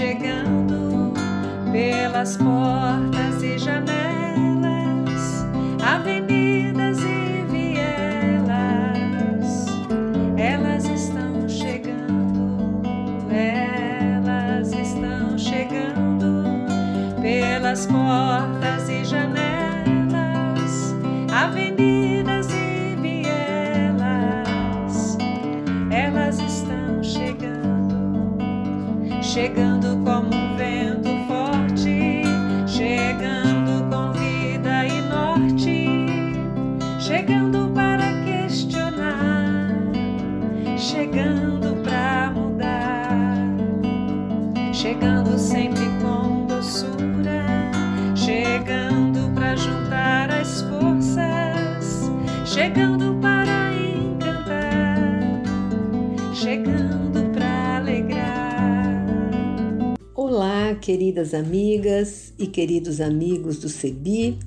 chegando pelas portas e janelas, avenidas e vielas. Elas estão chegando, elas estão chegando pelas portas e janelas, avenidas chegando como um vento forte, chegando com vida e norte, chegando para questionar, chegando para mudar, chegando sempre com doçura, chegando para juntar as forças, chegando queridas amigas e queridos amigos do CEBI.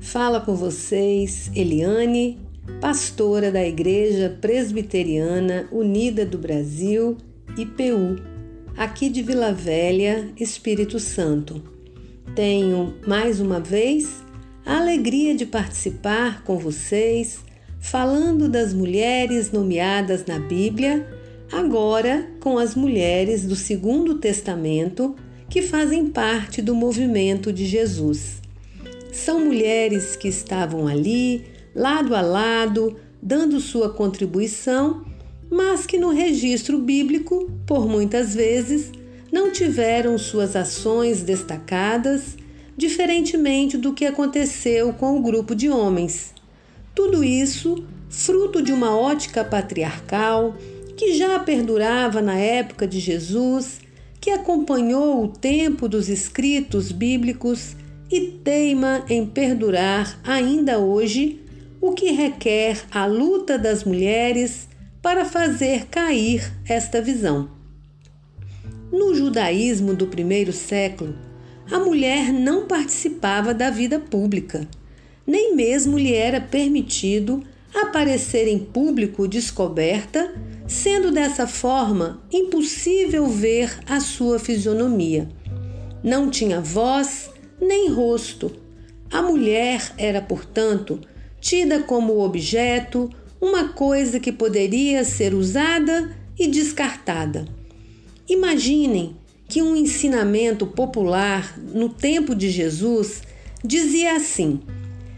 Fala com vocês Eliane, pastora da Igreja Presbiteriana Unida do Brasil, IPU, aqui de Vila Velha, Espírito Santo. Tenho mais uma vez a alegria de participar com vocês falando das mulheres nomeadas na Bíblia, agora com as mulheres do Segundo Testamento que fazem parte do movimento de Jesus. São mulheres que estavam ali, lado a lado, dando sua contribuição, mas que no registro bíblico, por muitas vezes, não tiveram suas ações destacadas, diferentemente do que aconteceu com o grupo de homens. Tudo isso fruto de uma ótica patriarcal que já perdurava na época de Jesus, que acompanhou o tempo dos escritos bíblicos e teima em perdurar ainda hoje, o que requer a luta das mulheres para fazer cair esta visão. No judaísmo do primeiro século, a mulher não participava da vida pública, nem mesmo lhe era permitido aparecer em público descoberta, sendo dessa forma impossível ver a sua fisionomia. Não tinha voz nem rosto. A mulher era, portanto, tida como objeto, uma coisa que poderia ser usada e descartada. Imaginem que um ensinamento popular no tempo de Jesus dizia assim: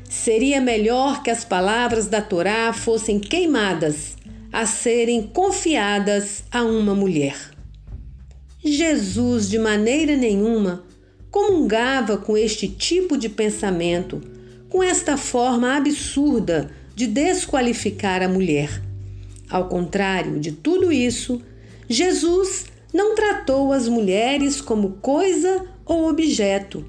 seria melhor que as palavras da Torá fossem queimadas a serem confiadas a uma mulher. Jesus, de maneira nenhuma, comungava com este tipo de pensamento, com esta forma absurda de desqualificar a mulher. Ao contrário de tudo isso, Jesus não tratou as mulheres como coisa ou objeto.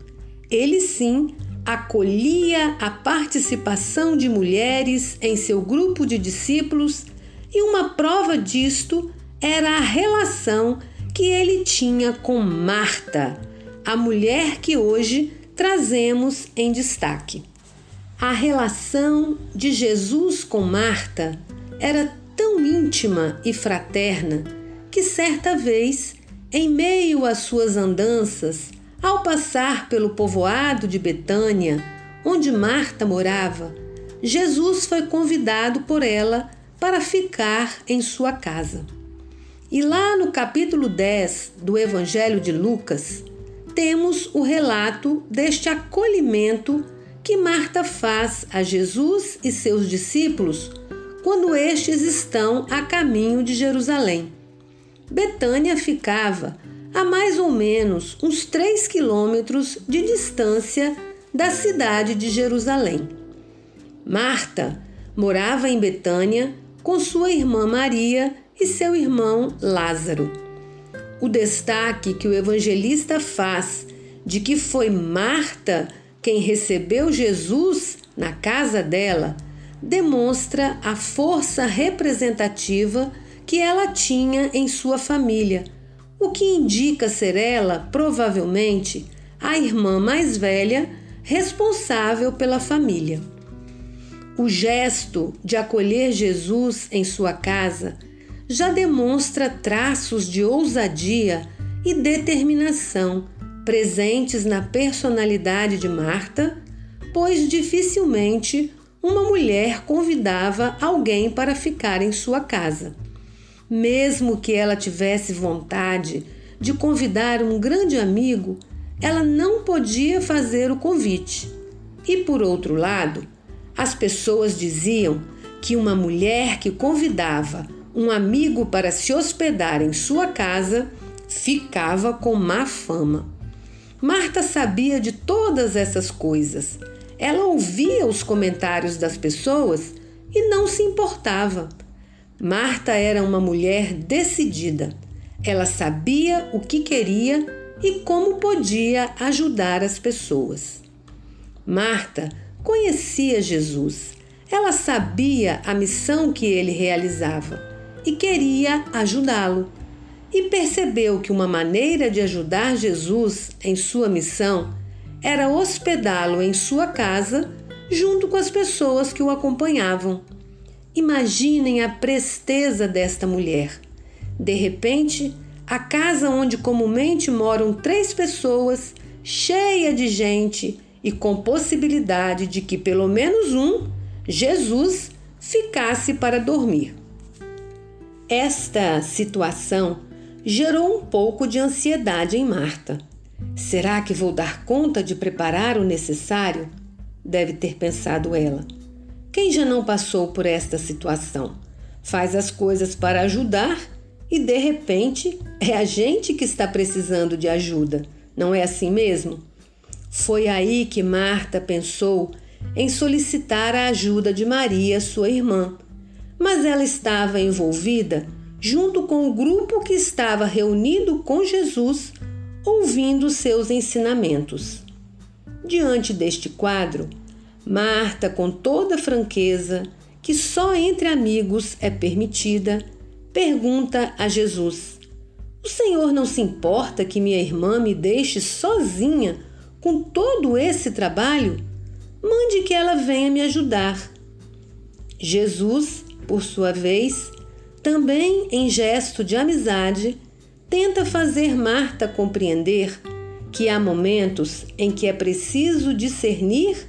Ele sim acolhia a participação de mulheres em seu grupo de discípulos e uma prova disto era a relação que ele tinha com Marta, a mulher que hoje trazemos em destaque. A relação de Jesus com Marta era tão íntima e fraterna que certa vez, em meio às suas andanças, ao passar pelo povoado de Betânia, onde Marta morava, Jesus foi convidado por ela para ficar em sua casa. E lá no capítulo 10 do Evangelho de Lucas, temos o relato deste acolhimento que Marta faz a Jesus e seus discípulos quando estes estão a caminho de Jerusalém. Betânia ficava a mais ou menos uns 3 quilômetros de distância da cidade de Jerusalém. Marta morava em Betânia com sua irmã Maria e seu irmão Lázaro. O destaque que o evangelista faz de que foi Marta quem recebeu Jesus na casa dela demonstra a força representativa que ela tinha em sua família o que indica ser ela, provavelmente, a irmã mais velha responsável pela família. O gesto de acolher Jesus em sua casa já demonstra traços de ousadia e determinação presentes na personalidade de Marta, pois dificilmente uma mulher convidava alguém para ficar em sua casa. Mesmo que ela tivesse vontade de convidar um grande amigo, ela não podia fazer o convite. E por outro lado, as pessoas diziam que uma mulher que convidava um amigo para se hospedar em sua casa ficava com má fama. Marta sabia de todas essas coisas. Ela ouvia os comentários das pessoas e não se importava. Marta era uma mulher decidida. Ela sabia o que queria e como podia ajudar as pessoas. Marta conhecia Jesus. Ela sabia a missão que ele realizava e queria ajudá-lo. E percebeu que uma maneira de ajudar Jesus em sua missão era hospedá-lo em sua casa junto com as pessoas que o acompanhavam. Imaginem a presteza desta mulher. De repente, a casa onde comumente moram três pessoas, cheia de gente e com possibilidade de que pelo menos um, Jesus, ficasse para dormir. Esta situação gerou um pouco de ansiedade em Marta. Será que vou dar conta de preparar o necessário? Deve ter pensado ela. Quem já não passou por esta situação? Faz as coisas para ajudar e de repente é a gente que está precisando de ajuda. Não é assim mesmo? Foi aí que Marta pensou em solicitar a ajuda de Maria, sua irmã mas ela estava envolvida junto com o grupo que estava reunido com Jesus, ouvindo seus ensinamentos. Diante deste quadro, Marta, com toda franqueza, que só entre amigos é permitida, pergunta a Jesus: O Senhor não se importa que minha irmã me deixe sozinha com todo esse trabalho? Mande que ela venha me ajudar. Jesus por sua vez, também em gesto de amizade, tenta fazer Marta compreender que há momentos em que é preciso discernir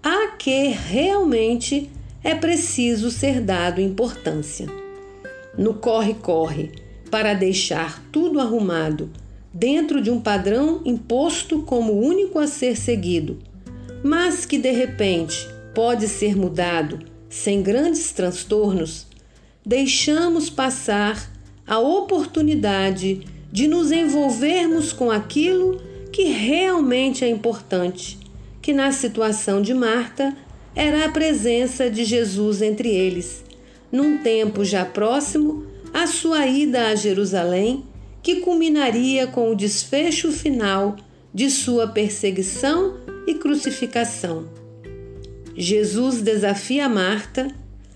a que realmente é preciso ser dado importância. No corre-corre, para deixar tudo arrumado dentro de um padrão imposto como único a ser seguido, mas que de repente pode ser mudado sem grandes transtornos, deixamos passar a oportunidade de nos envolvermos com aquilo que realmente é importante, que na situação de Marta era a presença de Jesus entre eles, num tempo já próximo à sua ida a Jerusalém, que culminaria com o desfecho final de sua perseguição e crucificação. Jesus desafia Marta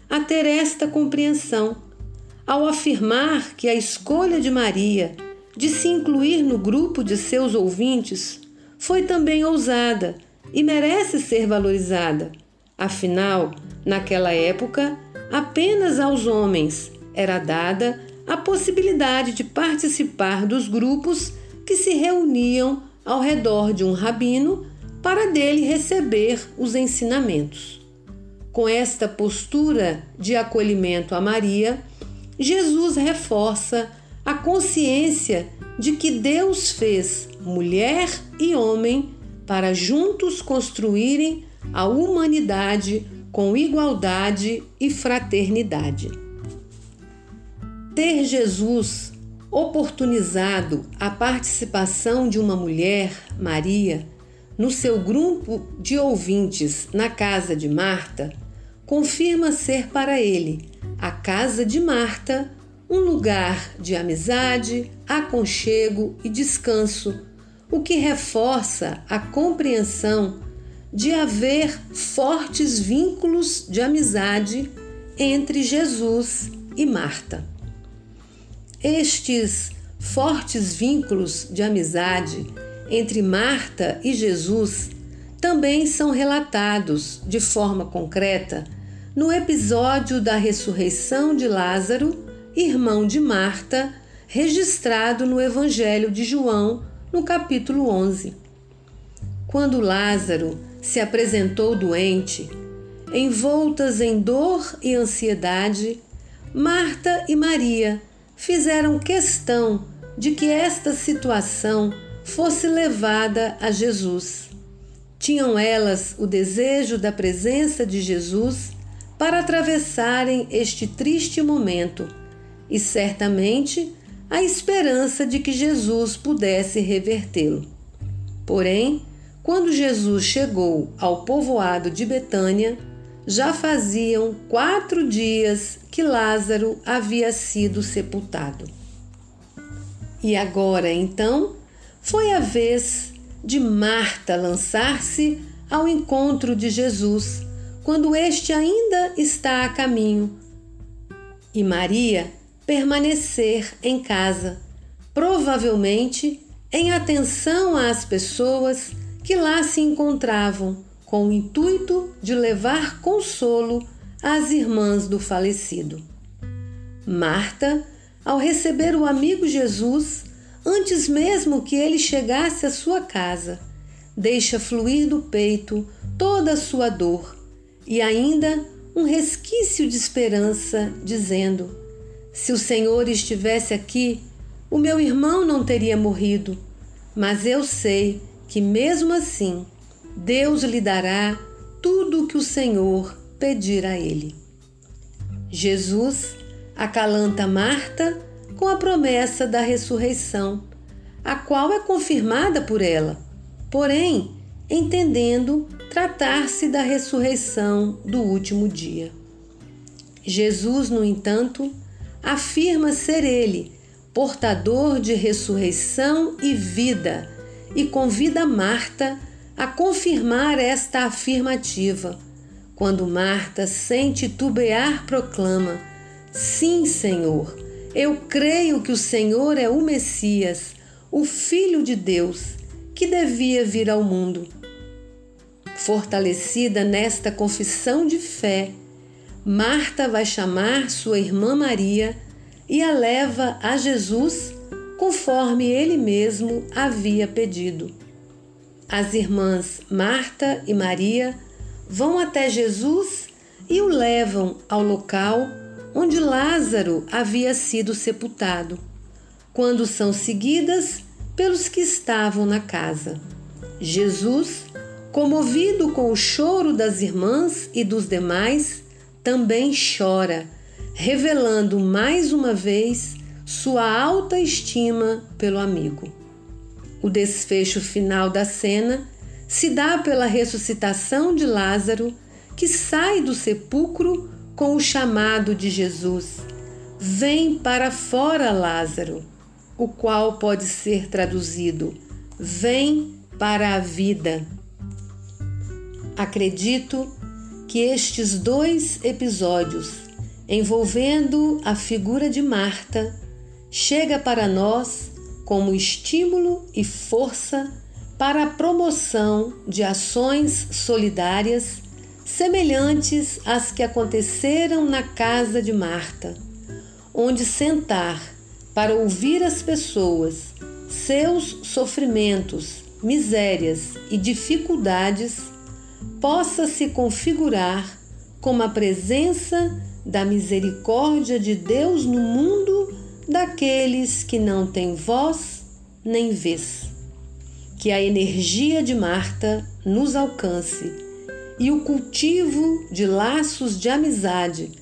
a ter esta compreensão ao afirmar que a escolha de Maria de se incluir no grupo de seus ouvintes foi também ousada e merece ser valorizada. Afinal, naquela época, apenas aos homens era dada a possibilidade de participar dos grupos que se reuniam ao redor de um rabino para dele receber os ensinamentos. Com esta postura de acolhimento a Maria, Jesus reforça a consciência de que Deus fez mulher e homem para juntos construírem a humanidade com igualdade e fraternidade. Ter Jesus oportunizado a participação de uma mulher, Maria, no seu grupo de ouvintes na casa de Marta, confirma ser para ele, a casa de Marta, um lugar de amizade, aconchego e descanso, o que reforça a compreensão de haver fortes vínculos de amizade entre Jesus e Marta. Estes fortes vínculos de amizade entre Marta e Jesus também são relatados de forma concreta no episódio da ressurreição de Lázaro, irmão de Marta, registrado no Evangelho de João, no capítulo 11. Quando Lázaro se apresentou doente, envoltas em dor e ansiedade, Marta e Maria fizeram questão de que esta situação fosse levada a Jesus. Tinham elas o desejo da presença de Jesus para atravessarem este triste momento e certamente a esperança de que Jesus pudesse revertê-lo. Porém, quando Jesus chegou ao povoado de Betânia, já faziam quatro dias que Lázaro havia sido sepultado. E agora, então, foi a vez de Marta lançar-se ao encontro de Jesus, quando este ainda está a caminho, e Maria permanecer em casa, provavelmente em atenção às pessoas que lá se encontravam, com o intuito de levar consolo às irmãs do falecido. Marta, ao receber o amigo Jesus, antes mesmo que ele chegasse à sua casa, deixa fluir do peito toda a sua dor e ainda um resquício de esperança, dizendo: Se o Senhor estivesse aqui, o meu irmão não teria morrido, mas eu sei que mesmo assim Deus lhe dará tudo o que o Senhor pedir a ele. Jesus acalanta Marta com a promessa da ressurreição, a qual é confirmada por ela, porém, entendendo tratar-se da ressurreição do último dia. Jesus, no entanto, afirma ser ele portador de ressurreição e vida e convida Marta a confirmar esta afirmativa. Quando Marta, sem titubear, proclama: Sim, Senhor, eu creio que o Senhor é o Messias, o Filho de Deus, que devia vir ao mundo. Fortalecida nesta confissão de fé, Marta vai chamar sua irmã Maria e a leva a Jesus conforme ele mesmo havia pedido. As irmãs Marta e Maria vão até Jesus e o levam ao local onde Lázaro havia sido sepultado, quando são seguidas pelos que estavam na casa. Jesus, comovido com o choro das irmãs e dos demais, também chora, revelando mais uma vez sua alta estima pelo amigo. O desfecho final da cena se dá pela ressuscitação de Lázaro, que sai do sepulcro com o chamado de Jesus: Vem para fora, Lázaro, o qual pode ser traduzido: Vem para a vida. Acredito que estes dois episódios, envolvendo a figura de Marta, chega para nós como estímulo e força para a promoção de ações solidárias semelhantes às que aconteceram na casa de Marta, onde sentar para ouvir as pessoas, seus sofrimentos, misérias e dificuldades possa se configurar como a presença da misericórdia de Deus no mundo daqueles que não têm voz nem vez. Que a energia de Marta nos alcance e o cultivo de laços de amizade,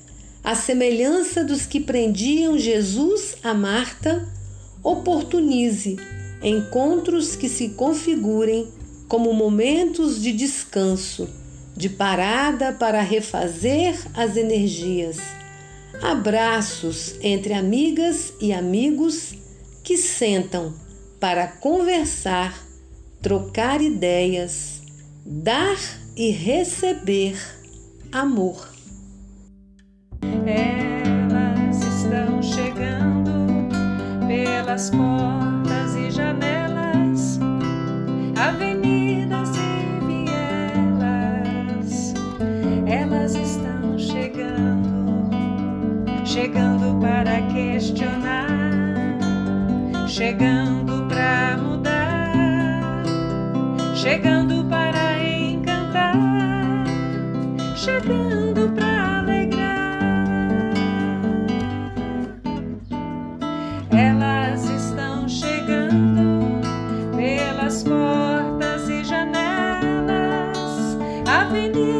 à semelhança dos que prendiam Jesus a Marta, oportunize encontros que se configurem como momentos de descanso, de parada para refazer as energias abraços entre amigas e amigos que sentam para conversar, trocar ideias, dar e receber amor. Elas estão chegando pelas portas e janelas, avenidas happiness.